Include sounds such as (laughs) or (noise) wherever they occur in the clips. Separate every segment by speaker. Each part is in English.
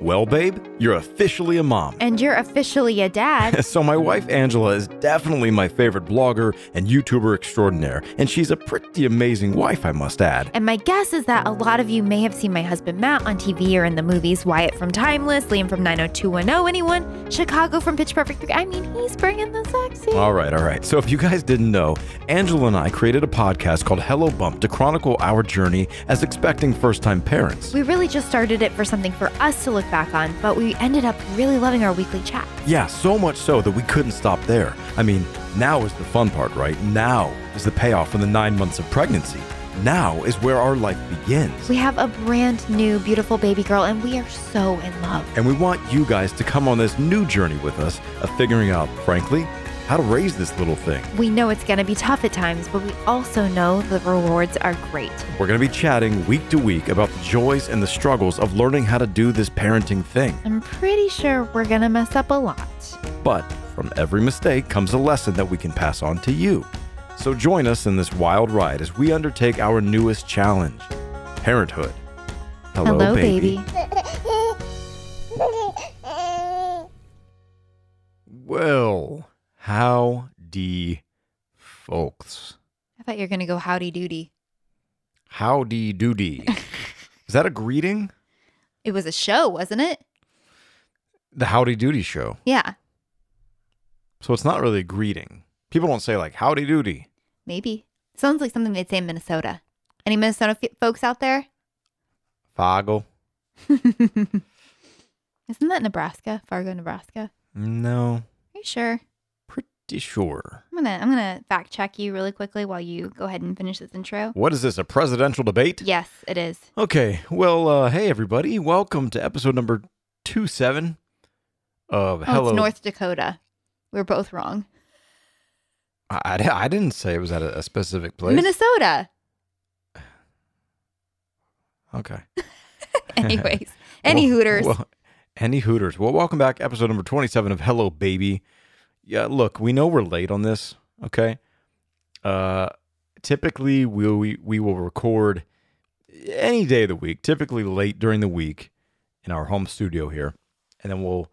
Speaker 1: Well, babe, you're officially a mom.
Speaker 2: And you're officially a dad. (laughs)
Speaker 1: So, my wife Angela is definitely my favorite blogger and YouTuber extraordinaire, and she's a pretty amazing wife, I must add.
Speaker 2: and my guess is that a lot of you may have seen my husband Matt on TV or in the movies Wyatt from Timeless, Liam from 90210, anyone? Chicago from Pitch Perfect 3. I mean, he's bringing the sexy.
Speaker 1: All right, all right. So, if you guys didn't know, Angela and I created a podcast called Hello Bump to chronicle our journey as expecting first time parents.
Speaker 2: We really just started it for something for us to look back on, but we ended up really loving our weekly chat.
Speaker 1: Yeah, so much so that we couldn't stop there. I mean, now is the fun part, right? Now is the payoff from the nine months of pregnancy. Now is where our life begins.
Speaker 2: We have a brand new, beautiful baby girl, and we are so in love.
Speaker 1: And we want you guys to come on this new journey with us of figuring out, frankly, how to raise this little thing.
Speaker 2: We know it's going to be tough at times, but we also know the rewards are great.
Speaker 1: We're going to be chatting week to week about the joys and the struggles of learning how to do this parenting thing.
Speaker 2: I'm pretty sure we're going to mess up a lot.
Speaker 1: But from every mistake comes a lesson that we can pass on to you. So join us in this wild ride as we undertake our newest challenge parenthood.
Speaker 2: Hello, baby.
Speaker 1: Well,
Speaker 2: I thought you were going to go howdy doody.
Speaker 1: Howdy doody. (laughs) Is that a greeting?
Speaker 2: It was a show, wasn't it?
Speaker 1: The Howdy Doody show.
Speaker 2: Yeah,
Speaker 1: So it's not really a greeting. People don't say like howdy doody.
Speaker 2: maybe. Sounds like something they'd say in Minnesota. Any Minnesota f- folks out there?
Speaker 1: Fago. (laughs)
Speaker 2: Isn't that Nebraska? Fargo, Nebraska?
Speaker 1: No,
Speaker 2: Are you sure?
Speaker 1: Sure.
Speaker 2: I'm gonna I'm gonna fact check you really quickly while you go ahead and finish this intro.
Speaker 1: What is this, a presidential debate?
Speaker 2: Yes, it is.
Speaker 1: Okay, well, uh, hey everybody, welcome to episode number two seven of
Speaker 2: Oh,
Speaker 1: Hello.
Speaker 2: it's North Dakota. We are both wrong.
Speaker 1: I, I, I didn't say it was at a, a specific place.
Speaker 2: Minnesota.
Speaker 1: okay. (laughs)
Speaker 2: Anyways, any
Speaker 1: Well-
Speaker 2: Hooters.
Speaker 1: Well, any Hooters. Well, welcome back, episode number twenty-seven of Hello Baby. Yeah, look, we know we're late on this. Okay. Uh, typically we we we will record any day of the week. Typically late during the week in our home studio here, and then we'll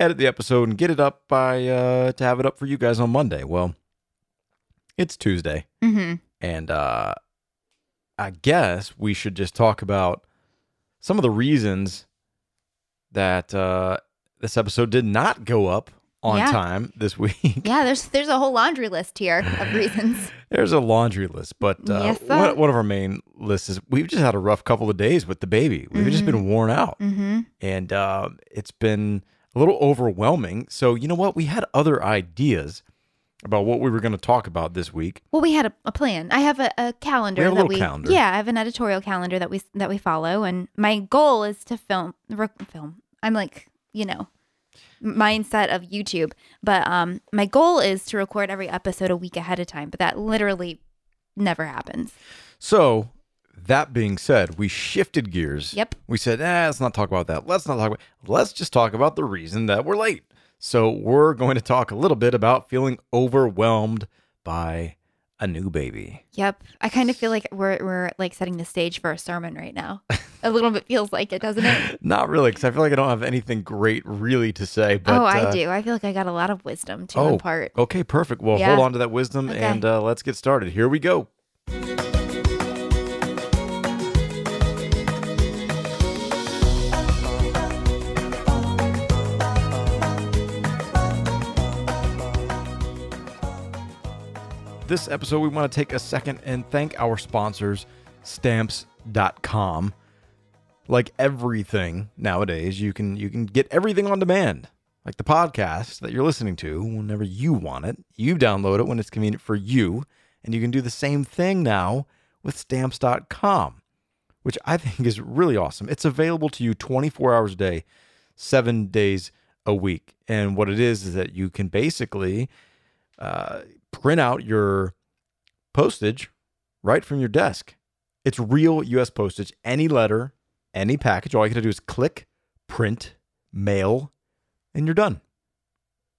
Speaker 1: edit the episode and get it up by uh to have it up for you guys on Monday. Well, it's Tuesday.
Speaker 2: mm-hmm.
Speaker 1: And uh, I guess we should just talk about some of the reasons that uh, this episode did not go up on
Speaker 2: Yeah.
Speaker 1: time this (laughs) week.
Speaker 2: Yeah, there's there's a whole laundry list here of (laughs) reasons.
Speaker 1: There's a laundry list, but uh,
Speaker 2: Yes,
Speaker 1: one, one of our main lists is we've just had a rough couple of days with the baby. We've just been worn out,
Speaker 2: mm-hmm.
Speaker 1: and uh, it's been a little overwhelming. So you know what? We had other ideas about what we were going to talk about this week.
Speaker 2: Well, we had a, a plan. I have a, a calendar
Speaker 1: We have a
Speaker 2: that we
Speaker 1: calendar.
Speaker 2: yeah, I have an editorial calendar that we that we follow, and my goal is to film rec- film. I'm like you know mindset of YouTube, but um, my goal is to record every episode a week ahead of time. But that literally never happens.
Speaker 1: So, that being said, we shifted gears.
Speaker 2: Yep.
Speaker 1: We said, eh, let's not talk about that. Let's not talk about let's just talk about the reason that we're late. So we're going to talk a little bit about feeling overwhelmed by a new baby.
Speaker 2: Yep, I kind of feel like we're we're like setting the stage for a sermon right now. a little bit feels like it, doesn't it? (laughs)
Speaker 1: Not really, because I feel like I don't have anything great really to say. But
Speaker 2: oh, I
Speaker 1: uh,
Speaker 2: do. I feel like I got a lot of wisdom to
Speaker 1: Oh,
Speaker 2: impart.
Speaker 1: okay, perfect. Well,
Speaker 2: Yeah.
Speaker 1: hold on to that wisdom
Speaker 2: Okay.
Speaker 1: and uh, let's get started. Here we go. This episode, we want to take a second and thank our sponsors, stamps.com. Like everything nowadays, you can you can get everything on demand. Like the podcast that you're listening to, whenever you want it, you download it when it's convenient for you, and you can do the same thing now with stamps.com, which I think is really awesome. It's available to you 24 hours a day, 7 days a week. And what it is is that you can basically uh, print out your postage right from your desk. It's real US postage, any letter, any package. All you got to do is click, print, mail, and you're done.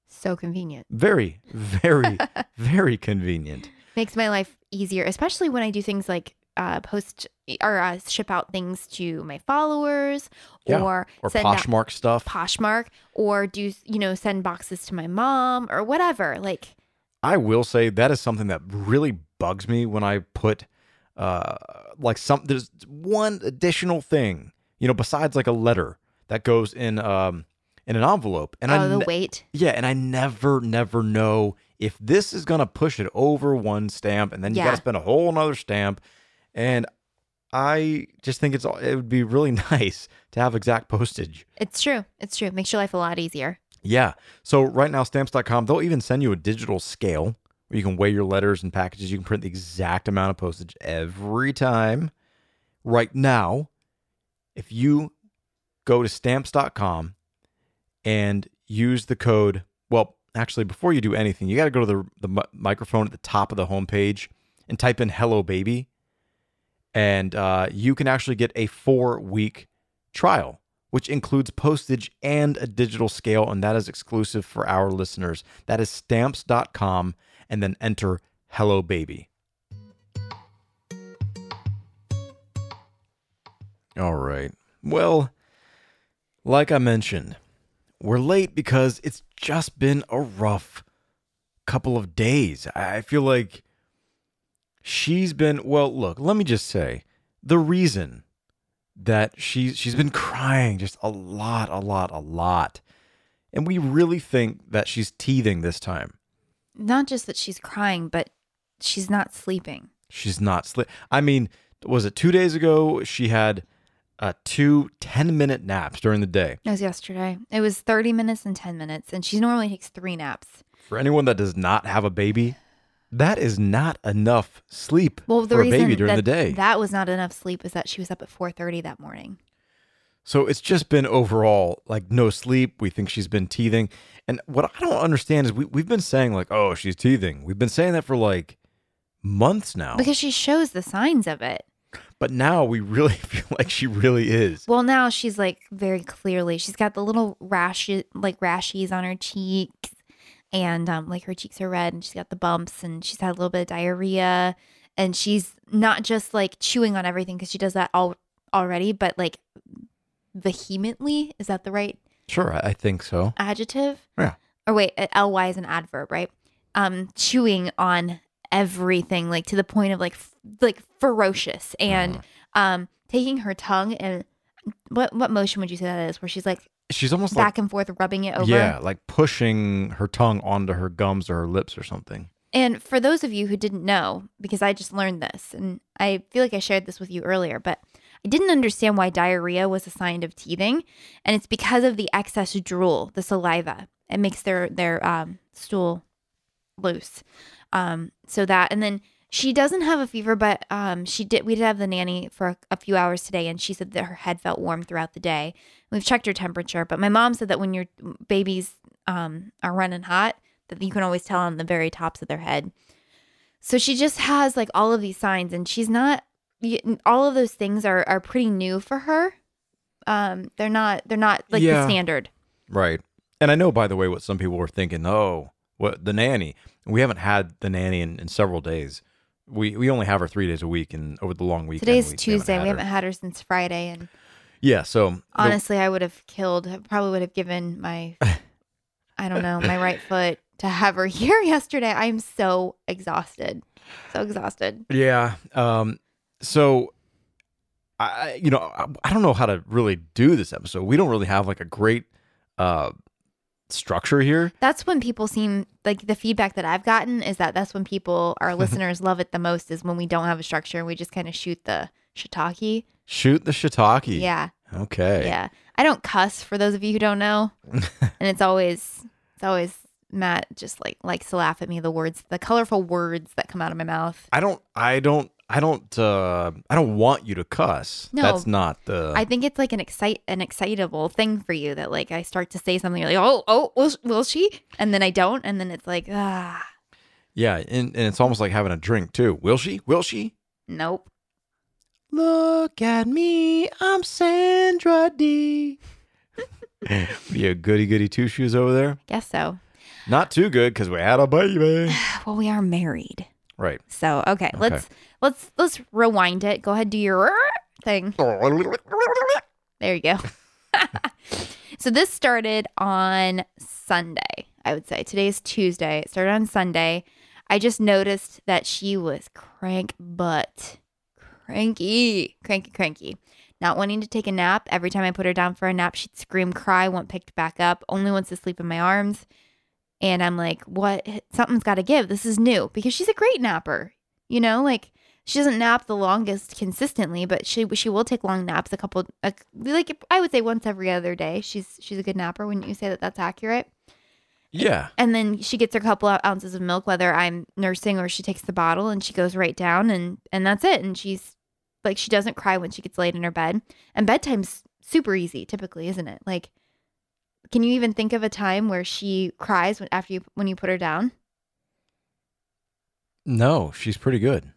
Speaker 2: So convenient.
Speaker 1: Very, very, (laughs) very convenient.
Speaker 2: Makes my life easier, especially when I do things like uh, post or uh, ship out things to my followers
Speaker 1: Yeah.
Speaker 2: or,
Speaker 1: Or
Speaker 2: send
Speaker 1: Poshmark stuff.
Speaker 2: Poshmark or do you know send boxes to my mom or whatever. Like
Speaker 1: I will say that is something that really bugs me when I put uh like some there's one additional thing, you know, besides like a letter that goes in um in an envelope. And
Speaker 2: oh
Speaker 1: I
Speaker 2: the
Speaker 1: ne-
Speaker 2: weight.
Speaker 1: yeah, and I never never know if this is gonna push it over one stamp and then you gotta spend a whole nother stamp. And I just think it's it would be really (laughs) nice to have exact postage.
Speaker 2: It's true. It's true. Makes your life a lot easier.
Speaker 1: Yeah. So right now, stamps.com, they'll even send you a digital scale where you can weigh your letters and packages. You can print the exact amount of postage every time. Right now, if you go to stamps.com and use the code, well, actually, before you do anything, you got to go to the, the mi- microphone at the top of the homepage and type in hello baby. And uh, you can actually get a four week trial which includes postage and a digital scale, and that is exclusive for our listeners. That is stamps.com, and then enter Hello Baby. All right. Well, like I mentioned, we're late because it's just been a rough couple of days. I feel like she's been, well, look, let me just say the reason that she's she's been crying just a lot, a lot, a lot. And we really think that she's teething this time.
Speaker 2: Not just that she's crying, but she's not sleeping.
Speaker 1: She's not sleep. I mean, was it two days ago? She had uh, two 10 minute naps during the day.
Speaker 2: It was yesterday. It was 30 minutes and 10 minutes, and she normally takes three naps.
Speaker 1: For anyone that does not have a baby, that is not enough sleep
Speaker 2: Well, the
Speaker 1: for a baby during the day.
Speaker 2: that was not enough sleep is that she was up at 4:30 that morning.
Speaker 1: So it's just been overall like no sleep. We think she's been teething. And what I don't understand is we, we've been saying, like, oh, she's teething. We've been saying that for like months now.
Speaker 2: Because she shows the signs of it.
Speaker 1: but now we really (laughs) feel like she really is.
Speaker 2: Well, now she's like very clearly, she's got the little rashes, like rashes on her cheeks, and um, like her cheeks are red, and she's got the bumps, and she's had a little bit of diarrhea, and she's not just like chewing on everything because she does that all already, but like vehemently. Is that the right
Speaker 1: Sure, I think so.
Speaker 2: adjective?
Speaker 1: Yeah.
Speaker 2: Or wait, uh, ly is an adverb, right? Um, chewing on everything, like to the point of like f- like ferocious, and
Speaker 1: Uh-huh.
Speaker 2: um, taking her tongue and what what motion would you say that is? Where she's like
Speaker 1: She's almost like
Speaker 2: back and forth, rubbing it over.
Speaker 1: yeah, like pushing her tongue onto her gums or her lips or something.
Speaker 2: And for those of you who didn't know, because I just learned this, and I feel like I shared this with you earlier, but I didn't understand why diarrhea was a sign of teething, and it's because of the excess drool, the saliva. It makes their their um, stool loose. Um, so that, and then she doesn't have a fever, but um, she did. We did have the nanny for a, a few hours today, and she said that her head felt warm throughout the day. We've checked her temperature, but my mom said that when your babies um, are running hot, that you can always tell on the very tops of their head. So she just has like all of these signs, and she's not. All of those things are are pretty new for her. Um, they're not. They're not like
Speaker 1: Yeah.
Speaker 2: the standard.
Speaker 1: Right. And I know, by the way, what some people were thinking. Oh, what the nanny? We haven't had the nanny in, in several days. We we only have her three days a week, and over the long weekend.
Speaker 2: Today's
Speaker 1: we
Speaker 2: Tuesday.
Speaker 1: Haven't
Speaker 2: we haven't had her since Friday, and
Speaker 1: Yeah. So the-
Speaker 2: honestly, I would have killed. Probably would have given my, I don't know, my right (laughs) foot to have her (laughs) here yesterday. I'm so exhausted, so exhausted.
Speaker 1: Yeah. Um. So, I I- you know I, I don't know how to really do this episode. We don't really have like a great uh structure here.
Speaker 2: That's when people seem like the feedback that I've gotten is that that's when people, our (laughs) listeners, love it the most is when we don't have a structure and we just kind of shoot the shiitake.
Speaker 1: Shoot the shiitake.
Speaker 2: Yeah,
Speaker 1: Okay.
Speaker 2: yeah. I don't cuss for those of you who don't know, (laughs) and it's always it's always Matt just like likes to laugh at me the words, the colorful words that come out of my mouth.
Speaker 1: I don't. I don't. I don't. Uh, I don't want you to cuss.
Speaker 2: No.
Speaker 1: That's not the.
Speaker 2: I think it's like an excite an excitable thing for you that like I start to say something you're like oh oh will, will she and then I don't and then it's like ah
Speaker 1: yeah, and, and it's almost like having a drink too. Will she? Will she?
Speaker 2: nope
Speaker 1: Look at me, I'm Sandra Dee. (laughs) Be a goody goody two shoes over there.
Speaker 2: guess so
Speaker 1: Not too good because we had a baby. (sighs)
Speaker 2: well we are married
Speaker 1: Right.
Speaker 2: so okay, let's let's let's rewind it. Go ahead, do your thing. There you go. (laughs) so this started on Sunday, I would say. Today is Tuesday. It started on Sunday. I just noticed that she was crank butt. Cranky. Cranky, cranky. Not wanting to take a nap. Every time I put her down for a nap, she'd scream, cry, want picked back up, only wants to sleep in my arms. And I'm like, what? Something's got to give. This is new because she's a great napper. You know, like she doesn't nap the longest consistently, but she she will take long naps. A couple, a, like I would say, once every other day. She's she's a good napper. Wouldn't you say that that's accurate?
Speaker 1: Yeah.
Speaker 2: And then she gets her couple of ounces of milk, whether I'm nursing or she takes the bottle, and she goes right down, and and that's it. And she's like, she doesn't cry when she gets laid in her bed. And bedtime's super easy, typically, isn't it? Like, can you even think of a time where she cries when, after you when you put her down?
Speaker 1: No, she's pretty good.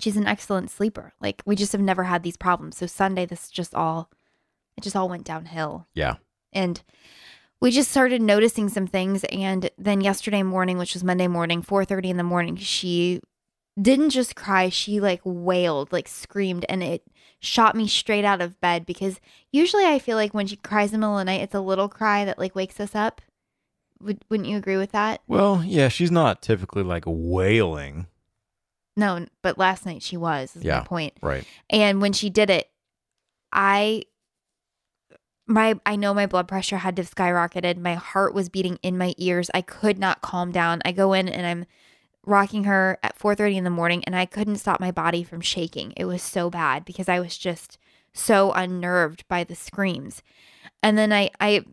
Speaker 2: She's an excellent sleeper. Like we just have never had these problems. So Sunday, this just all, it just all went downhill.
Speaker 1: Yeah.
Speaker 2: And we just started noticing some things. And then yesterday morning, which was Monday morning, four thirty in the morning, she didn't just cry. She like wailed, like screamed, and it shot me straight out of bed because usually I feel like when she cries in the middle of the night, it's a little cry that like wakes us up. Would, wouldn't you agree with that?
Speaker 1: Well, yeah, she's not typically like wailing.
Speaker 2: No, but last night she was. Is
Speaker 1: Yeah.
Speaker 2: point.
Speaker 1: Right.
Speaker 2: And when she did it, I my I know my blood pressure had to have skyrocketed. My heart was beating in my ears. I could not calm down. I go in and I'm rocking her at 4:30 in the morning and I couldn't stop my body from shaking. It was so bad because I was just so unnerved by the screams. And then I I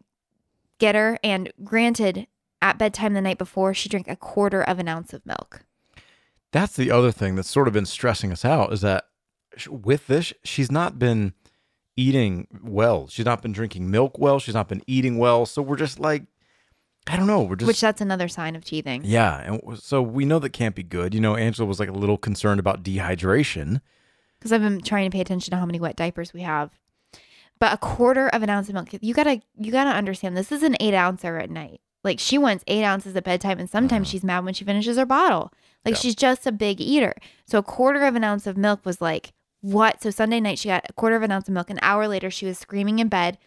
Speaker 2: get her and granted at bedtime the night before she drank a quarter of an ounce of milk.
Speaker 1: That's the other thing that's sort of been stressing us out is that with this, she's not been eating well. She's not been drinking milk well. She's not been eating well. So we're just like, I don't know. We're just
Speaker 2: which that's another sign of teething.
Speaker 1: yeah, and so we know that can't be good. You know, Angela was like a little concerned about dehydration.
Speaker 2: because I've been trying to pay attention to how many wet diapers we have. But a quarter of an ounce of milk, you gotta you gotta understand this is an eight ouncer at night. Like she wants eight ounces at bedtime, and sometimes uh-huh. she's mad when she finishes her bottle. Like
Speaker 1: Yeah.
Speaker 2: she's just a big eater. So a quarter of an ounce of milk was like what? So Sunday night she got a quarter of an ounce of milk. An hour later she was screaming in bed.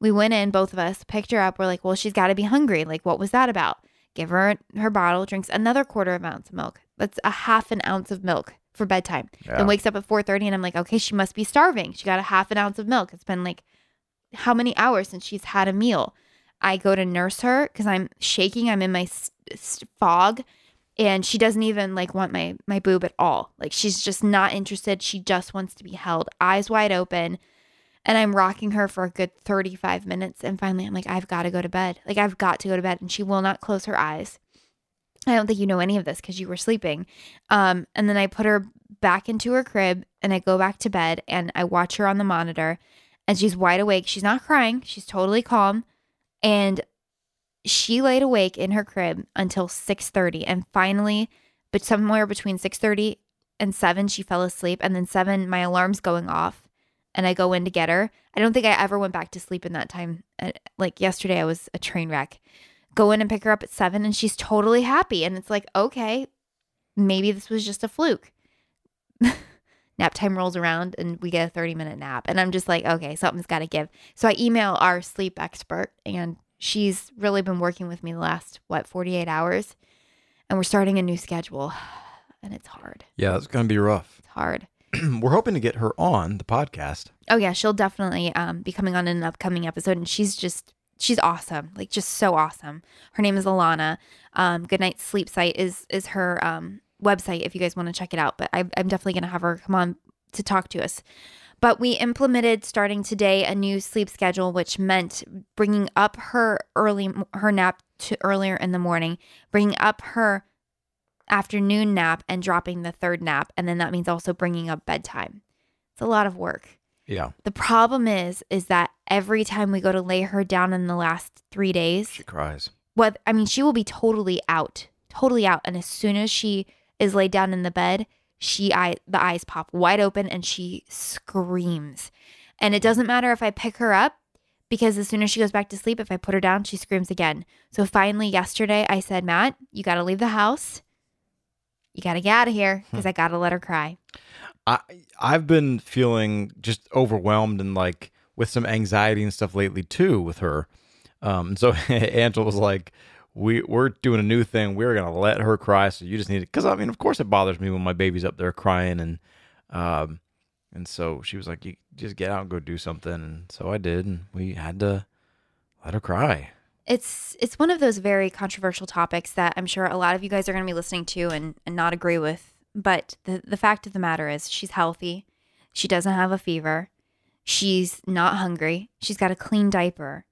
Speaker 2: We went in, both of us, picked her up. We're like, well, she's got to be hungry. Like, what was that about? Give her her bottle, drinks another quarter of an ounce of milk. That's a half an ounce of milk for bedtime.
Speaker 1: Yeah.
Speaker 2: Then wakes up at 4:30 and I'm like, okay, she must be starving. She got a half an ounce of milk. It's been like how many hours since she's had a meal? I go to nurse her because I'm shaking. I'm in my s- s- fog, and she doesn't even like want my my boob at all. Like she's just not interested. She just wants to be held, eyes wide open. And I'm rocking her for a good 35 minutes. And finally, I'm like, I've got to go to bed. Like, I've got to go to bed. And she will not close her eyes. I don't think you know any of this because you were sleeping. Um, and then I put her back into her crib and I go back to bed and I watch her on the monitor and she's wide awake. She's not crying. She's totally calm. And she laid awake in her crib until 6:30 and finally but somewhere between 6:30 and 7 she fell asleep and then 7 my alarm's going off and I go in to get her. I don't think I ever went back to sleep in that time. Uh, Like yesterday I was a train wreck. Go in and pick her up at 7 and she's totally happy and it's like, "Okay, maybe this was just a fluke." (laughs) nap time rolls around and we get a 30 minute nap. And I'm just like, okay, something's got to give. So I email our sleep expert and she's really been working with me the last, what, 48 hours. And we're starting a new schedule (sighs) and it's hard.
Speaker 1: Yeah, it's going to be rough.
Speaker 2: It's hard. (clears throat)
Speaker 1: We're hoping to get her on the podcast.
Speaker 2: Oh, yeah, she'll definitely um, be coming on in an upcoming episode. And she's just, she's awesome. Like, just so awesome. Her name is Alanna. Um, Goodnight Sleep Site is, is her um, website if you guys want to check it out. But I, I'm definitely going to have her come on to talk to us. But we implemented starting today a new sleep schedule, which meant bringing up her early her nap to earlier in the morning, bringing up her afternoon nap, and dropping the third nap, and then that means also bringing up bedtime. It's a lot of work.
Speaker 1: Yeah,
Speaker 2: The problem is, is that every time we go to lay her down in the last three days,
Speaker 1: she cries.
Speaker 2: what I mean, she will be totally out, totally out. And as soon as she is laid down in the bed, she eye the eyes pop wide open and she screams. And it doesn't matter if I pick her up because as soon as she goes back to sleep, if I put her down, she screams again. So finally, yesterday, I said, Matt, you got to leave the house. you got to get out of here because I got to let her cry.
Speaker 1: I I've been feeling just overwhelmed and like with some anxiety and stuff lately too with her. Um, so (laughs) Angela was like, "We we're doing a new thing. We're gonna let her cry. So you just need it." Because I mean, of course, it bothers me when my baby's up there crying, and um, and so she was like, "You just get out and go do something." And so I did, and we had to let her cry.
Speaker 2: It's it's one of those very controversial topics that I'm sure a lot of you guys are to be listening to and, and not agree with. But the the fact of the matter is, she's healthy. She doesn't have a fever. She's not hungry. She's got a clean diaper.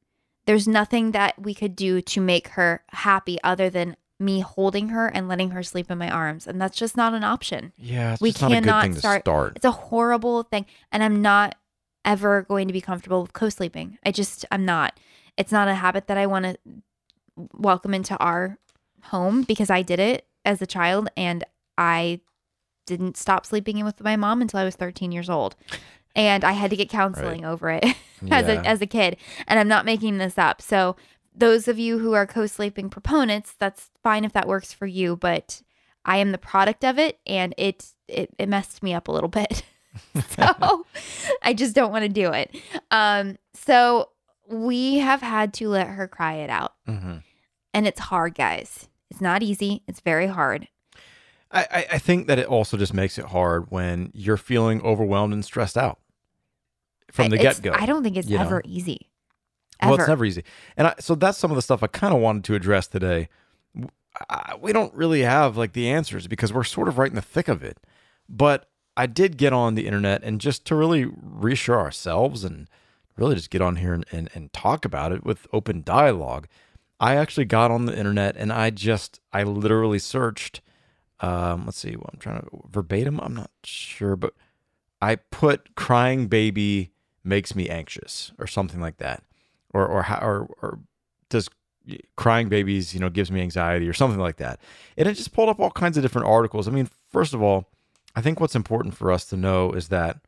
Speaker 2: There's nothing that we could do to make her happy other than me holding her and letting her sleep in my arms, and that's just not an option.
Speaker 1: Yeah, it's
Speaker 2: we
Speaker 1: just not a good
Speaker 2: cannot start,
Speaker 1: start.
Speaker 2: It's a horrible thing, and I'm not ever going to be comfortable with co-sleeping. I just I'm not. It's not a habit that I want to welcome into our home because I did it as a child and I didn't stop sleeping in with my mom until I was 13 years old. And I had to get counseling over it (laughs) as
Speaker 1: Yeah.
Speaker 2: a as a kid. And I'm not making this up. So those of you who are co-sleeping proponents, that's fine if that works for you, but I am the product of it and it it, it messed me up a little bit. (laughs) so I just don't want to do it. Um so we have had to let her cry it out.
Speaker 1: hmm
Speaker 2: And it's hard, guys. It's not easy. It's very hard.
Speaker 1: I- I think that it also just makes it hard when you're feeling overwhelmed and stressed out from the get go.
Speaker 2: I don't think it's
Speaker 1: you know?
Speaker 2: ever easy. Ever.
Speaker 1: Well, it's never easy, and I, so that's some of the stuff I kind of wanted to address today. I- we don't really have like the answers because we're sort of right in the thick of it. But I did get on the internet and just to really reassure ourselves and really just get on here and, and, and talk about it with open dialogue. I actually got on the internet and I just I literally searched. Um, let's see, what I'm trying to verbatim. I'm not sure, but I put "crying baby makes me anxious" or something like that, or or how or, or does crying babies you know gives me anxiety or something like that, and it just pulled up all kinds of different articles. I mean, first of all, I think what's important for us to know is that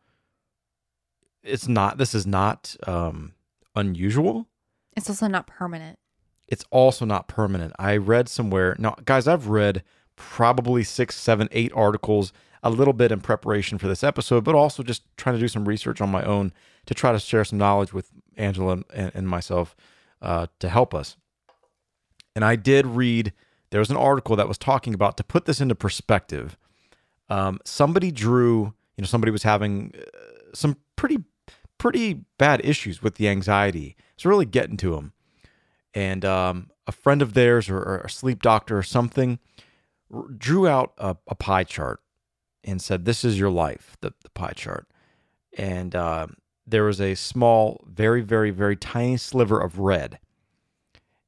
Speaker 1: it's not. This is not um, unusual
Speaker 2: It's also not permanent.
Speaker 1: it's also not permanent. I read somewhere. Now, guys, I've read probably six, seven, eight articles, a little bit in preparation for this episode, but also just trying to do some research on my own to try to share some knowledge with Angela and, and myself uh, to help us. And I did read, there was an article that was talking about, to put this into perspective, um, somebody drew, you know, somebody was having uh, some pretty, pretty bad issues with the anxiety. It's really getting to them and um, a friend of theirs or, or a sleep doctor or something drew out a, a pie chart and said, "This is your life." The, the pie chart, and um there was a small, very, very, very tiny sliver of red,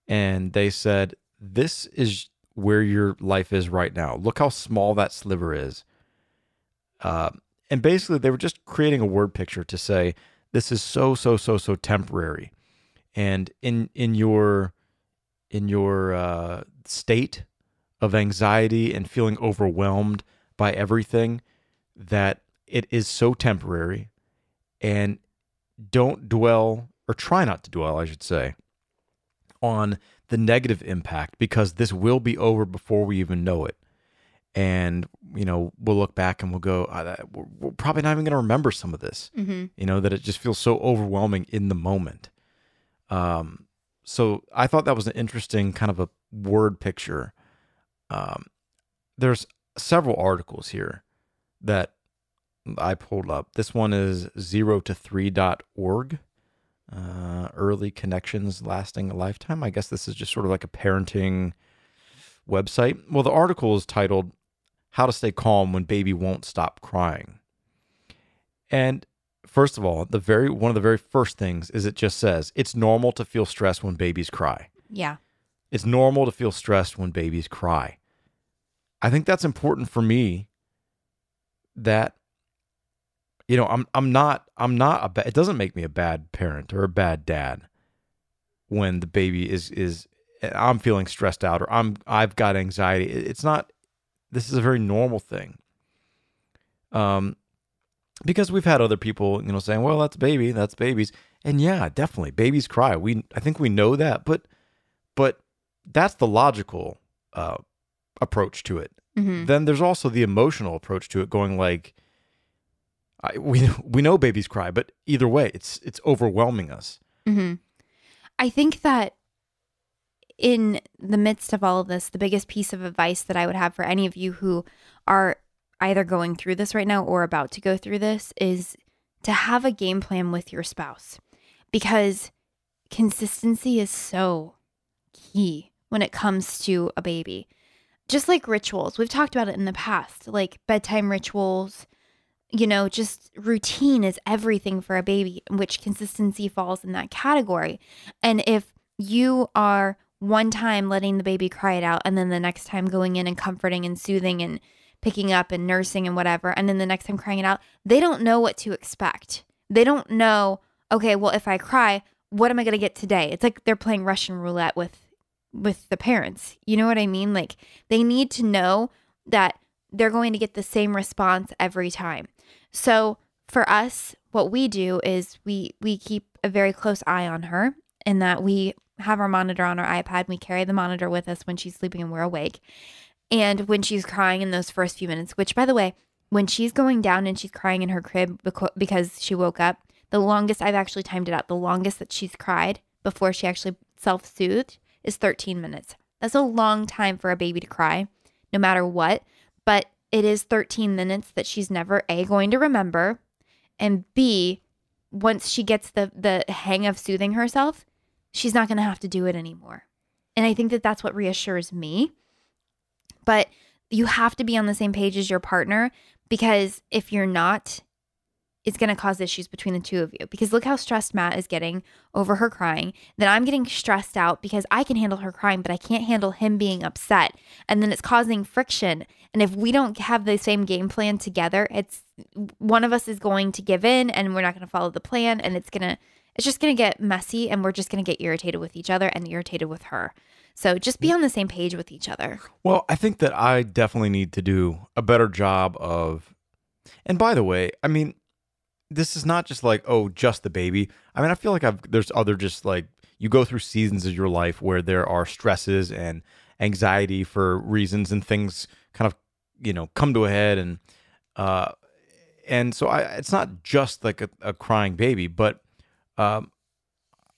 Speaker 1: and they said, "This is where your life is right now. Look how small that sliver is." Uh, and basically, they were just creating a word picture to say, "This is so, so, so, so temporary." and in in your in your uh, state of anxiety and feeling overwhelmed by everything that it is so temporary and don't dwell or try not to dwell i should say on the negative impact because this will be over before we even know it. And you know we'll look back and we'll go "Ah, that- we're, we're probably not even going to remember some of this
Speaker 2: Mm-hmm.
Speaker 1: you know that it just feels so overwhelming in the moment. Um so i thought that was an interesting kind of a word picture. Um there's several articles here that i pulled up this one is zero to three dot org uh early connections lasting a lifetime i guess this is just sort of like a parenting website well the article is titled how to stay calm when baby won't stop crying and first of all, the very one of the very first things is it just says it's normal to feel stressed when babies cry.
Speaker 2: Yeah.
Speaker 1: It's normal to feel stressed when babies cry. I think that's important for me that you know, I'm I'm not I'm not a ba- it doesn't make me a bad parent or a bad dad when the baby is is I'm feeling stressed out or I'm I've got anxiety. It's not this is a very normal thing. Um because we've had other people, you know, saying, "Well, that's baby, that's babies." And yeah, definitely babies cry. We I think we know that, but but that's the logical uh approach to it.
Speaker 2: Mm-hmm.
Speaker 1: then there's also the emotional approach to it, going like, I, we (laughs) we know babies cry, but either way, it's it's overwhelming us.
Speaker 2: hmm I think that in the midst of all of this, the biggest piece of advice that I would have for any of you who are either going through this right now or about to go through this is to have a game plan with your spouse because consistency is so key when it comes to a baby. Just like rituals, we've talked about it in the past, like bedtime rituals, you know, just routine is everything for a baby, which consistency falls in that category. And if you are one time letting the baby cry it out, and then the next time going in and comforting and soothing and picking up and nursing and whatever, and then the next time crying it out, they don't know what to expect. They don't know, okay, well, if I cry, what am I going to get today? It's like they're playing Russian roulette with with the parents. You know what I mean? Like they need to know that they're going to get the same response every time. So for us, what we do is we we keep a very close eye on her in that we have our monitor on our iPad. We carry the monitor with us when she's sleeping and we're awake. And when she's crying in those first few minutes, which by the way, when she's going down and she's crying in her crib because she woke up, the longest I've actually timed it out, the longest that she's cried before she actually self soothed is 13 minutes. That's a long time for a baby to cry, no matter what. But it is 13 minutes that she's never A, going to remember, and B, once she gets the, the hang of soothing herself, she's not going to have to do it anymore. And I think that that's what reassures me. But you have to be on the same page as your partner because if you're not, it's going to cause issues between the two of you. Because look how stressed Matt is getting over her crying. Then I'm getting stressed out because I can handle her crying, but I can't handle him being upset. And then it's causing friction. And if we don't have the same game plan together, it's one of us is going to give in and we're not going to follow the plan. And it's going to, it's just going to get messy and we're just going to get irritated with each other and irritated with her. So just be mm. on the same page with each other.
Speaker 1: Well, I think that I definitely need to do a better job of. And by the way, I mean, this is not just like oh, just the baby. I mean, I feel like I've there's other just like you go through seasons of your life where there are stresses and anxiety for reasons and things kind of you know come to a head and uh and so I it's not just like a, a crying baby, but um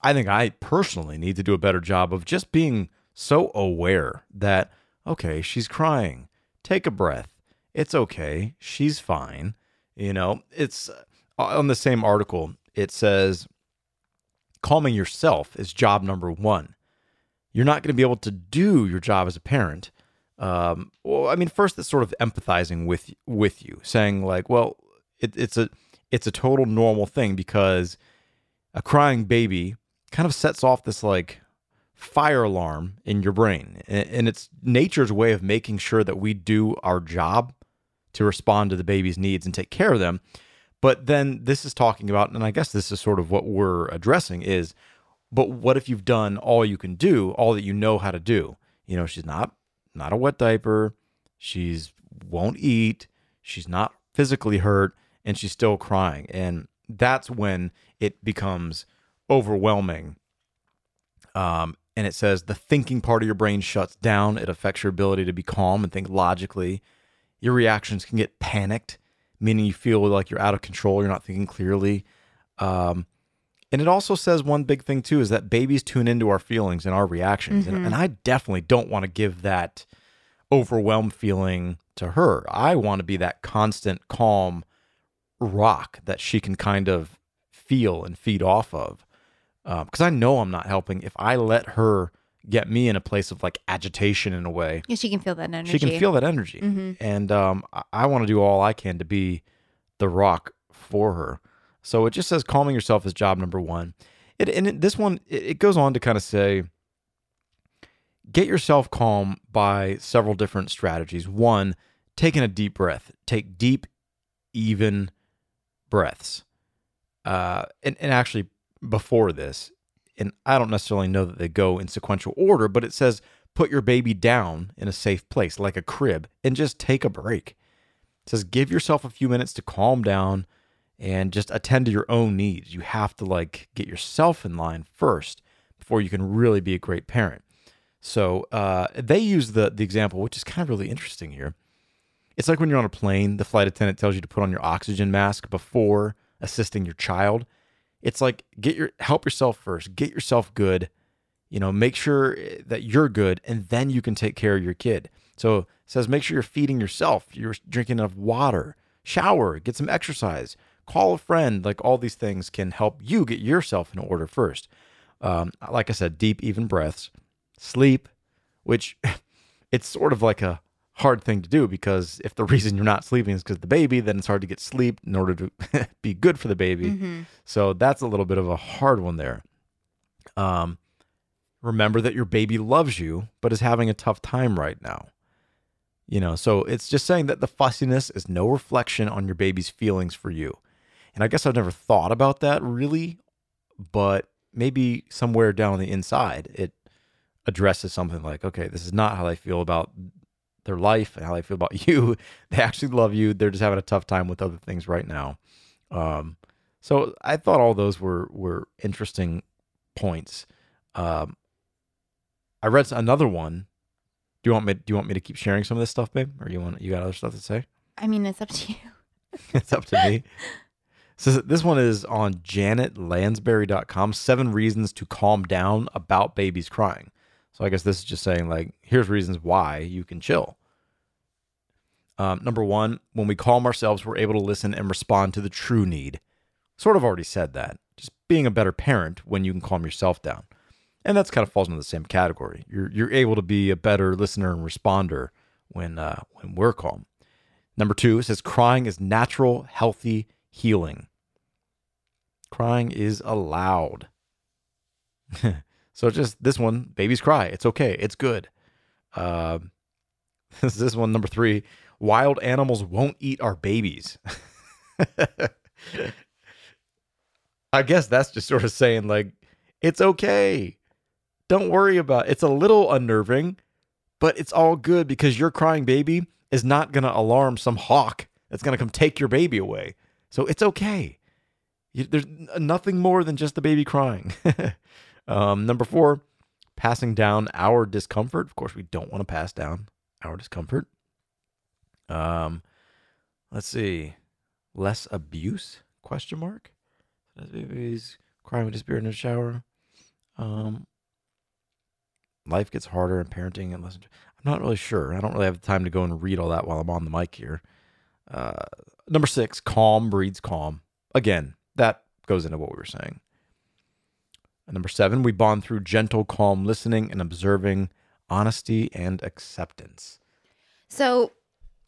Speaker 1: I think I personally need to do a better job of just being so aware that, okay, she's crying. Take a breath. It's okay. She's fine. You know, it's on the same article, it says calming yourself is job number one. You're not going to be able to do your job as a parent. Um, well, I mean, first, it's sort of empathizing with with you, saying like, well, it, it's a it's a total normal thing because a crying baby kind of sets off this like fire alarm in your brain. And it's nature's way of making sure that we do our job to respond to the baby's needs and take care of them. But then this is talking about, and I guess this is sort of what we're addressing is, but what if you've done all you can do, all that you know how to do? You know, she's not not a wet diaper, she's won't eat, she's not physically hurt, and she's still crying. And that's when it becomes overwhelming um, and it says the thinking part of your brain shuts down. It affects your ability to be calm and think logically. Your reactions can get panicked, meaning you feel like you're out of control. You're not thinking clearly. Um, and it also says one big thing too is that babies tune into our feelings and our reactions.
Speaker 2: Mm-hmm.
Speaker 1: And, and I definitely don't want to give that overwhelmed feeling to her. I want to be that constant, calm rock that she can kind of feel and feed off of because um, I know I'm not helping if I let her get me in a place of like agitation in a way.
Speaker 2: Yeah, she can feel that energy.
Speaker 1: She can feel that energy,
Speaker 2: Mhm.
Speaker 1: and um, I, I want to do all I can to be the rock for her. So it just says calming yourself is job number one. It, and it, this one it, it goes on to kind of say get yourself calm by several different strategies. One, taking a deep breath. Take deep, even breaths. Uh, and, and actually, before this, and I don't necessarily know that they go in sequential order, but it says put your baby down in a safe place, like a crib, and just take a break. It says give yourself a few minutes to calm down and just attend to your own needs. You have to like get yourself in line first before you can really be a great parent. So uh, they use the the example, which is kind of really interesting here. It's like when you're on a plane, the flight attendant tells you to put on your oxygen mask before assisting your child. It's like get your help yourself first, get yourself good, you know, make sure that you're good and then you can take care of your kid. So it says make sure you're feeding yourself, you're drinking enough water, shower, get some exercise, call a friend. Like all these things can help you get yourself in order first. Um, like I said, deep, even breaths, sleep, which (laughs) it's sort of like a hard thing to do because if the (laughs) reason you're not sleeping is because the baby, then it's hard to get sleep in order to (laughs) be good for the baby.
Speaker 2: Mm-hmm.
Speaker 1: So that's a little bit of a hard one there. Um, remember that your baby loves you, but is having a tough time right now. You know, so it's just saying that the fussiness is no reflection on your baby's feelings for you. And I guess I've never thought about that really, but maybe somewhere down the inside, it addresses something like, okay, this is not how I feel about their life and how they feel about (laughs) you. They actually love you. They're just having a tough time with other things right now. Um, so I thought all those were were interesting points. Um, I read another one. Do you want me? Do you want me to keep sharing some of this stuff, babe, or you want you got other stuff to say?
Speaker 2: I mean, it's up to you. (laughs)
Speaker 1: it's up to me. So this one is on janetlansbury.com. Seven reasons to calm down about babies crying. So I guess this is just saying like, here's reasons why you can chill. Um, number one, when we calm ourselves, we're able to listen and respond to the true need. Sort of already said that. Just being a better parent when you can calm yourself down, and that's kind of falls into the same category. You're you're able to be a better listener and responder when uh, when we're calm. Number two, it says crying is natural, healthy healing. Crying is allowed. (laughs) so just this one, babies cry. It's okay. It's good. Uh, (laughs) this this one number three. Wild animals won't eat our babies. (laughs) I guess that's just sort of saying like it's okay. Don't worry about it. It's a little unnerving, but it's all good because your crying baby is not going to alarm some hawk that's going to come take your baby away. So it's okay. You, there's nothing more than just the baby crying. (laughs) um, number four, passing down our discomfort. Of course, we don't want to pass down our discomfort. Um, let's see, less abuse? Question mark. Babies crying with despair in the shower. Um, life gets harder in parenting and less. I'm not really sure. I don't really have the time to go and read all that while I'm on the mic here. Uh, number six, calm breeds calm. Again, that goes into what we were saying. And number seven, we bond through gentle, calm listening and observing, honesty and acceptance.
Speaker 2: So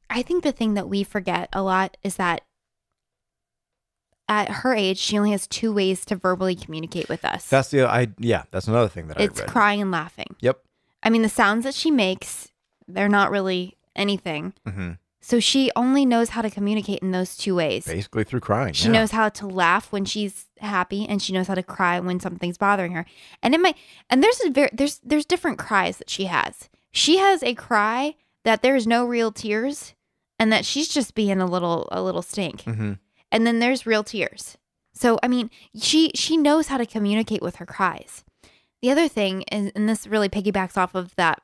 Speaker 2: I think the thing that we forget a lot is that at her age, she only has two ways to verbally communicate with us.
Speaker 1: That's the I yeah, that's another thing that
Speaker 2: it's
Speaker 1: I read.
Speaker 2: crying and laughing.
Speaker 1: Yep.
Speaker 2: I mean, the sounds that she makes, they're not really anything.
Speaker 1: hmm
Speaker 2: So she only knows how to communicate in those two ways.
Speaker 1: Basically through crying.
Speaker 2: She
Speaker 1: yeah.
Speaker 2: knows how to laugh when she's happy, and she knows how to cry when something's bothering her. And it might, and there's a very there's there's different cries that she has. She has a cry that there's no real tears, and that she's just being a little a little stink.
Speaker 1: Mhm.
Speaker 2: And then there's real tears. So I mean, she she knows how to communicate with her cries. The other thing is, and this really piggybacks off of that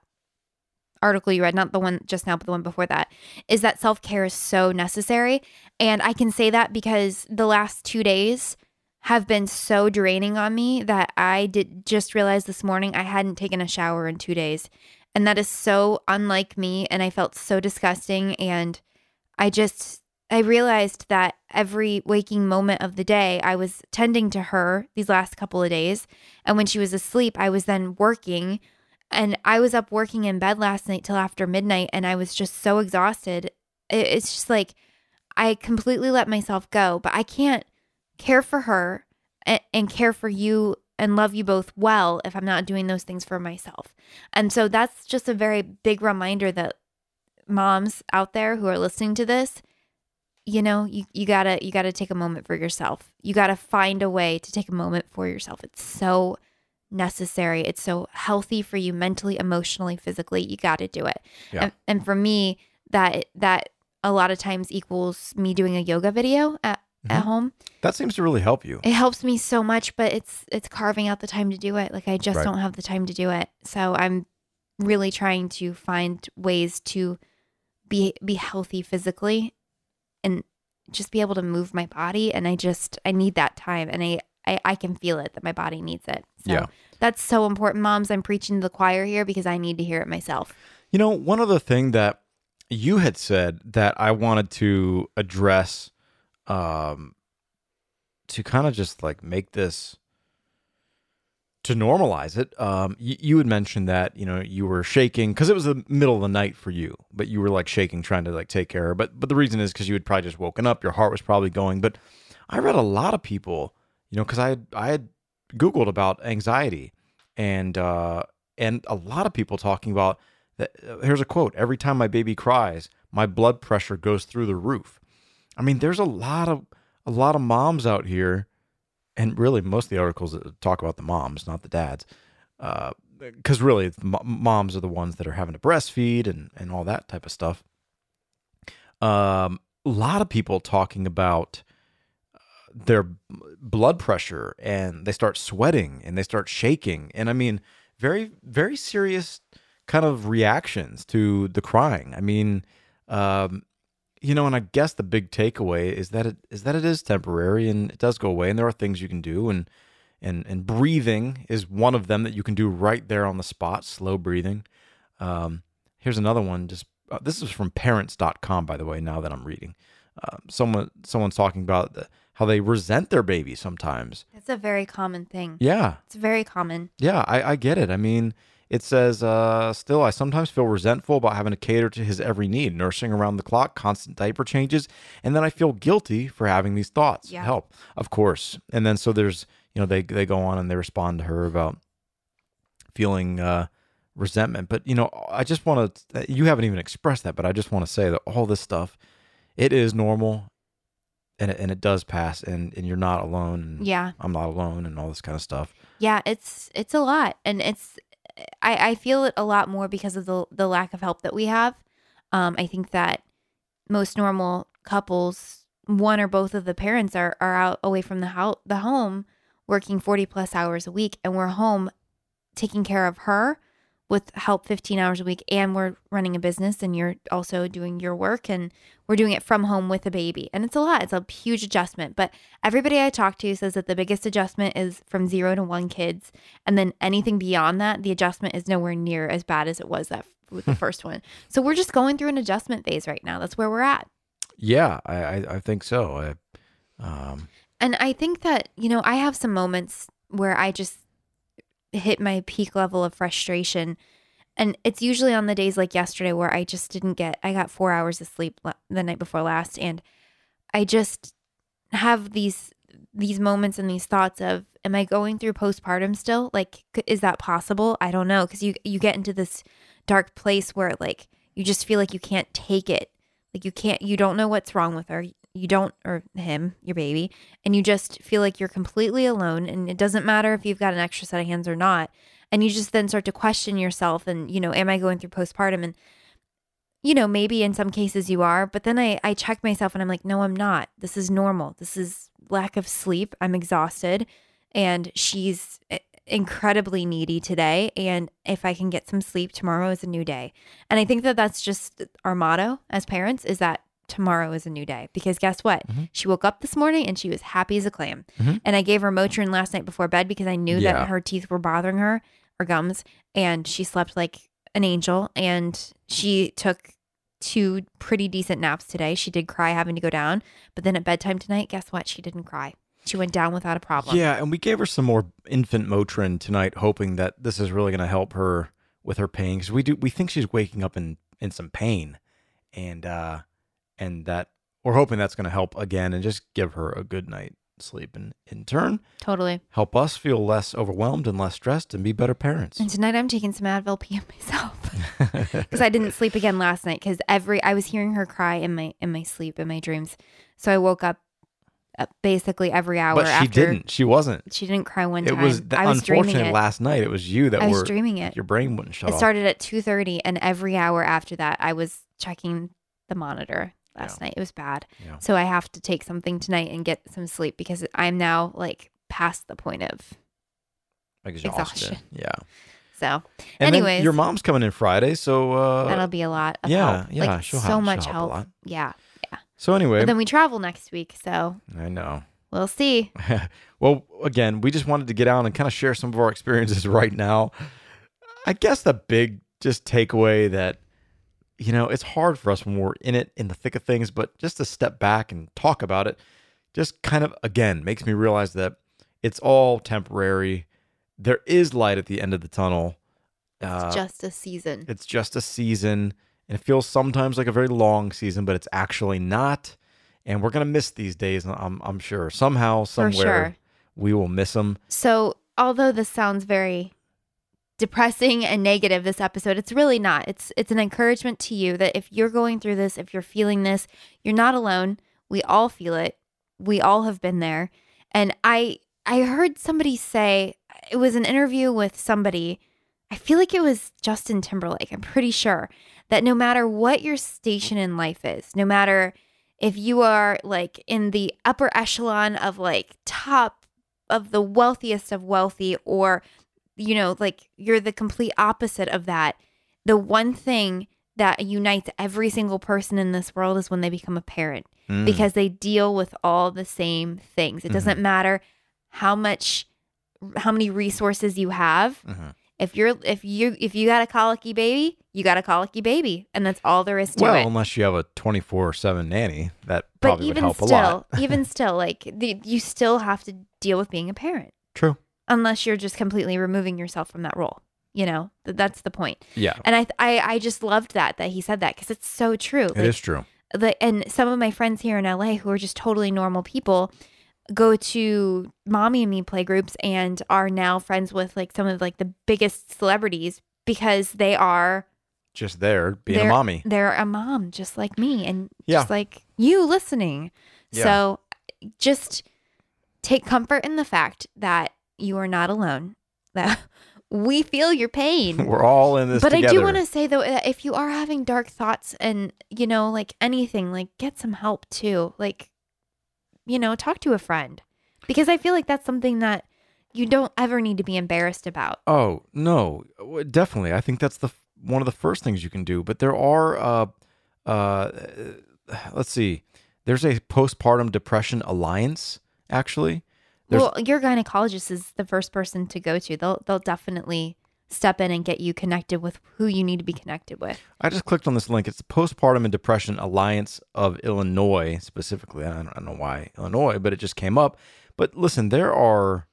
Speaker 2: article you read, not the one just now, but the one before that, is that self care is so necessary. And I can say that because the last two days have been so draining on me that I did just realize this morning I hadn't taken a shower in two days. And that is so unlike me. And I felt so disgusting. And I just, I realized that every waking moment of the day, I was tending to her these last couple of days. And when she was asleep, I was then working. And I was up working in bed last night till after midnight. And I was just so exhausted. It's just like I completely let myself go, but I can't care for her and, and care for you and love you both well if I'm not doing those things for myself. And so that's just a very big reminder that moms out there who are listening to this, you know, you, you gotta you gotta take a moment for yourself. You gotta find a way to take a moment for yourself. It's so necessary. It's so healthy for you mentally, emotionally, physically. You gotta do it.
Speaker 1: Yeah.
Speaker 2: And, and for me, that that a lot of times equals me doing a yoga video at, at
Speaker 1: Mhm.
Speaker 2: home.
Speaker 1: That seems to really help you.
Speaker 2: It helps me so much, but it's it's carving out the time to do it. Like I just
Speaker 1: Right.
Speaker 2: don't have the time to do it. So I'm really trying to find ways to be be healthy physically and just be able to move my body and I just I need that time and I I, I can feel it that my body needs it. So
Speaker 1: Yeah.
Speaker 2: that's so important, moms. I'm preaching to the choir here because I need to hear it myself.
Speaker 1: You know, one other thing that you had said that I wanted to address um to kind of just like make this to normalize it. Um you, you had mentioned that, you know, you were shaking cuz it was the middle of the night for you, but you were like shaking trying to like take care of her. But but the reason is cuz you had probably just woken up, your heart was probably going, but I read a lot of people, you know, cuz I had I had googled about anxiety and uh and a lot of people talking about that uh, here's a quote every time my baby cries my blood pressure goes through the roof. I mean there's a lot of a lot of moms out here and really most of the articles that talk about the moms not the dads because really the mo- moms are the ones that are having to breastfeed and and all that type of stuff. Um a lot of people talking about uh, their blood pressure and they start sweating and they start shaking. And i mean very very serious kind of reactions to the crying. I mean um you know and i guess the big takeaway is that it is that it is temporary and it does go away and there are things you can do. And and and breathing is one of them that you can do right there on the spot slow breathing. Um here's another one just uh, this is from parents.com by the way now that i'm reading. Uh, someone someone's talking about the, how they resent their baby sometimes
Speaker 2: It's a very common thing.
Speaker 1: yeah
Speaker 2: It's very common.
Speaker 1: yeah, I, I get it. I mean, it says, uh, still, I sometimes feel resentful about having to cater to his every need, nursing around the clock, constant diaper changes, and then I feel guilty for having these thoughts.
Speaker 2: Yeah.
Speaker 1: Help, of course. And then so there's, you know, they they go on and they respond to her about feeling uh, resentment. But you know, I just want to. You haven't even expressed that, but I just want to say that all this stuff, it is normal, and it, and it does pass, and and you're not alone. And
Speaker 2: Yeah.
Speaker 1: I'm not alone, and all this kind of stuff.
Speaker 2: Yeah, it's it's a lot, and it's I I feel it a lot more because of the the lack of help that we have. Um, I think that most normal couples, one or both of the parents are are out away from the house, the home, working forty plus hours a week, and we're home taking care of her with help 15 hours a week and we're running a business and you're also doing your work and we're doing it from home with a baby. And it's a lot it's a huge adjustment. But everybody i talk to says that the biggest adjustment is from zero to one kids. And then anything beyond that the adjustment is nowhere near as bad as it was that with the (laughs) first one. So we're just going through an adjustment phase right now. That's where we're at.
Speaker 1: Yeah, I I, I think so. I, um,
Speaker 2: And I think that, you know, I have some moments where I just hit my peak level of frustration. And it's usually on the days like yesterday where I just didn't get, I got four hours of sleep the night before last. And I just have these, these moments and these thoughts of, am I going through postpartum still? Like, is that possible? I don't know. Cause you, you get into this dark place where like, you just feel like you can't take it. Like you can't, you don't know what's wrong with her. You don't, or him, your baby, and you just feel like you're completely alone. And it doesn't matter if you've got an extra set of hands or not. And you just then start to question yourself and, you know, am I going through postpartum? And, you know, maybe in some cases you are, but then I, I check myself and I'm like, no, I'm not. This is normal. This is lack of sleep. I'm exhausted. And she's eh, incredibly needy today. And if I can get some sleep, tomorrow is a new day. And I think that that's just our motto as parents is that tomorrow is a new day. Because guess what?
Speaker 1: Mhm.
Speaker 2: She woke up this morning and she was happy as a clam.
Speaker 1: Mhm.
Speaker 2: And I gave her Motrin last night before bed because I knew
Speaker 1: Yeah.
Speaker 2: that her teeth were bothering her, her gums, and she slept like an angel. And she took two pretty decent naps today. She did cry having to go down, but then at bedtime tonight, guess what? She didn't cry. She went down without a problem.
Speaker 1: yeah, and we gave her some more infant Motrin tonight, hoping that this is really going to help her with her pain because we do we think she's waking up in in some pain, and uh, and that we're hoping that's going to help again and just give her a good night sleep, and in turn
Speaker 2: Totally.
Speaker 1: help us feel less overwhelmed and less stressed and be better parents.
Speaker 2: And tonight I'm taking some Advil PM myself (laughs) (laughs) because I didn't sleep again last night because every I was hearing her cry in my in my sleep in my dreams. So I woke up uh, basically every hour.
Speaker 1: but she
Speaker 2: after,
Speaker 1: didn't. She wasn't.
Speaker 2: She didn't cry one
Speaker 1: It
Speaker 2: time.
Speaker 1: was the,
Speaker 2: I was
Speaker 1: unfortunate
Speaker 2: it.
Speaker 1: last night. It was you that
Speaker 2: I was
Speaker 1: were
Speaker 2: dreaming it.
Speaker 1: your brain wouldn't shut
Speaker 2: It
Speaker 1: off.
Speaker 2: started at two thirty, and every hour after that, I was checking the monitor last
Speaker 1: Yeah.
Speaker 2: night. It was bad.
Speaker 1: Yeah.
Speaker 2: So I have to take something tonight and get some sleep because I'm now like past the point of
Speaker 1: Exhaustion.
Speaker 2: exhaustion. (laughs)
Speaker 1: Yeah. And
Speaker 2: So,
Speaker 1: then
Speaker 2: anyways,
Speaker 1: your mom's coming in Friday, so uh,
Speaker 2: that'll be a lot of
Speaker 1: yeah,
Speaker 2: help.
Speaker 1: yeah,
Speaker 2: like, so
Speaker 1: help-
Speaker 2: much
Speaker 1: help
Speaker 2: help.
Speaker 1: lot.
Speaker 2: Yeah.
Speaker 1: so anyway,
Speaker 2: But then we travel next week, so
Speaker 1: I know.
Speaker 2: we'll see. (laughs)
Speaker 1: well, again, we just wanted to get out and kind of share some of our experiences (laughs) right now. I guess the big just takeaway that you know it's hard for us when we're in it in the thick of things, but just to step back and talk about it, just kind of again makes me realize that it's all temporary. There is light at the end of the tunnel. Uh,
Speaker 2: It's just a season.
Speaker 1: it's just a season, and it feels sometimes like a very long season, but it's actually not. And we're gonna miss these days. I'm I'm sure somehow somewhere
Speaker 2: sure.
Speaker 1: we will miss them.
Speaker 2: So, although this sounds very depressing and negative this episode, it's really not. It's it's an encouragement to you that if you're going through this, if you're feeling this, you're not alone. We all feel it. We all have been there. And I I heard somebody say it was an interview with somebody. I feel like it was Justin Timberlake. I'm pretty sure that no matter what your station in life is, no matter if you are like in the upper echelon of like top of the wealthiest of wealthy or you know like you're the complete opposite of that the one thing that unites every single person in this world is when they become a parent
Speaker 1: Mm.
Speaker 2: because they deal with all the same things it doesn't matter how much how many resources you have
Speaker 1: Mhm.
Speaker 2: if you're if you if you got a colicky baby you got a colicky baby and that's all there is to
Speaker 1: well,
Speaker 2: it Well,
Speaker 1: unless you have a 24 7 nanny, that
Speaker 2: but
Speaker 1: probably would help
Speaker 2: still
Speaker 1: a lot.
Speaker 2: even (laughs) still like the, you still have to deal with being a parent
Speaker 1: True.
Speaker 2: Unless you're just completely removing yourself from that role you know Th- that's the point
Speaker 1: Yeah,
Speaker 2: and i i, I just loved that that he said that because it's so true
Speaker 1: it is true.
Speaker 2: like and some of my friends here in la who are just totally normal people go to mommy and me play groups and are now friends with like some of like the biggest celebrities because they are
Speaker 1: Just there being a
Speaker 2: they're,
Speaker 1: mommy.
Speaker 2: They're a mom just like me and
Speaker 1: Yeah.
Speaker 2: just like you listening.
Speaker 1: Yeah.
Speaker 2: So just take comfort in the fact that you are not alone. That (laughs) we feel your pain. (laughs)
Speaker 1: We're all in this
Speaker 2: but
Speaker 1: together.
Speaker 2: I do want to say though if you are having dark thoughts and you know like anything like get some help too. Like you know, talk to a friend. Because I feel like that's something that you don't ever need to be embarrassed about.
Speaker 1: Oh no, definitely. I think that's the one of the first things you can do. But there are, uh, uh, let's see, there's a postpartum depression alliance. Actually, There's-
Speaker 2: well, your gynecologist is the first person to go to. They'll they'll definitely step in and get you connected with who you need to be connected with.
Speaker 1: I just clicked on this link. It's the Postpartum and Depression Alliance of Illinois, specifically. I don't, I don't know why Illinois, but it just came up. But listen, there are,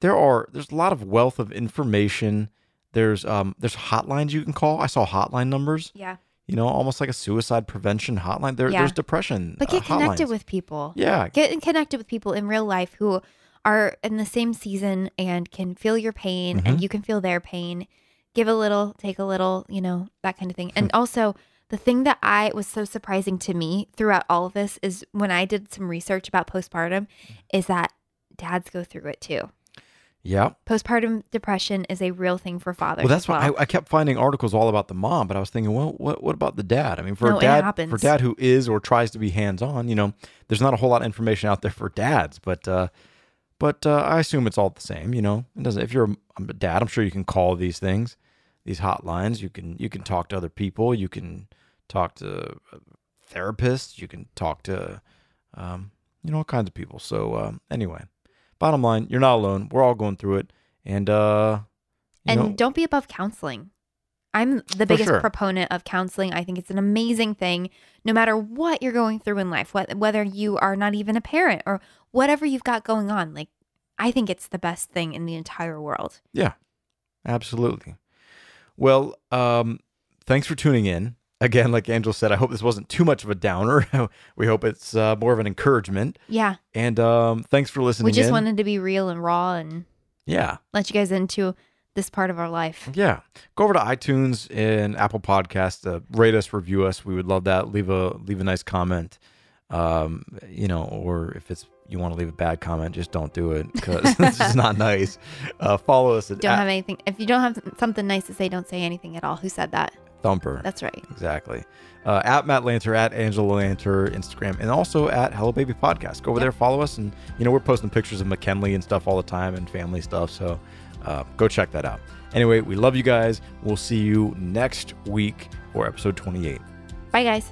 Speaker 1: there are, there's a lot of wealth of information. There's um, there's hotlines you can call. I saw hotline numbers.
Speaker 2: Yeah.
Speaker 1: You know, almost like a suicide prevention hotline. There,
Speaker 2: Yeah.
Speaker 1: there's depression.
Speaker 2: But
Speaker 1: uh,
Speaker 2: get connected with people.
Speaker 1: Yeah,
Speaker 2: Get connected with people in real life who are in the same season and can feel your pain
Speaker 1: Mm-hmm.
Speaker 2: and you can feel their pain. Give a little, take a little, you know, that kind of thing. And also, the thing that I was so surprising to me throughout all of this is when I did some research about postpartum, is that dads go through it too.
Speaker 1: Yeah.
Speaker 2: Postpartum depression is a real thing for fathers.
Speaker 1: Well, that's why
Speaker 2: well.
Speaker 1: I, I kept finding articles all about the mom, but I was thinking, well, what what about the dad? I mean, for
Speaker 2: No,
Speaker 1: a dad, for dad who is or tries to be hands on, you know, there's not a whole lot of information out there for dads, but uh, but uh, I assume it's all the same. You know, it doesn't. If you're a, a dad, I'm sure you can call these things, these hotlines. You can you can talk to other people. You can talk to uh, therapists. You can talk to um, you know all kinds of people. So um, anyway, bottom line, you're not alone. We're all going through it, and uh,
Speaker 2: and
Speaker 1: know,
Speaker 2: don't be above counseling. I'm the biggest
Speaker 1: sure.
Speaker 2: proponent of counseling. I think it's an amazing thing, no matter what you're going through in life, wh- whether you are not even a parent or whatever you've got going on. Like, I think it's the best thing in the entire world.
Speaker 1: Yeah, absolutely. Well, um, thanks for tuning in. Again, like Angel said, I hope this wasn't too much of a downer. (laughs) we hope it's uh, more of an encouragement.
Speaker 2: Yeah,
Speaker 1: And um, thanks for listening.
Speaker 2: we just
Speaker 1: in.
Speaker 2: wanted to be real and raw and
Speaker 1: yeah,
Speaker 2: let you guys into this part of our life.
Speaker 1: yeah. Go over to iTunes and Apple Podcasts. Uh, rate us, review us. We would love that. Leave a leave a nice comment. Um, you know, or if it's you want to leave a bad comment, just don't do it because (laughs) this is not nice. Uh, follow us at,
Speaker 2: Don't have anything. If you don't have something nice to say, don't say anything at all. Who said that?
Speaker 1: Thumper.
Speaker 2: That's right.
Speaker 1: Exactly. Uh, at Matt Lanter, at Angela Lanter, Instagram, and also at Hello Baby Podcast. Go over there, follow us, and you know we're posting pictures of McKinley and stuff all the time, and family stuff. So Uh, go check that out. Anyway, we love you guys. We'll see you next week for episode 28.
Speaker 2: Bye, guys.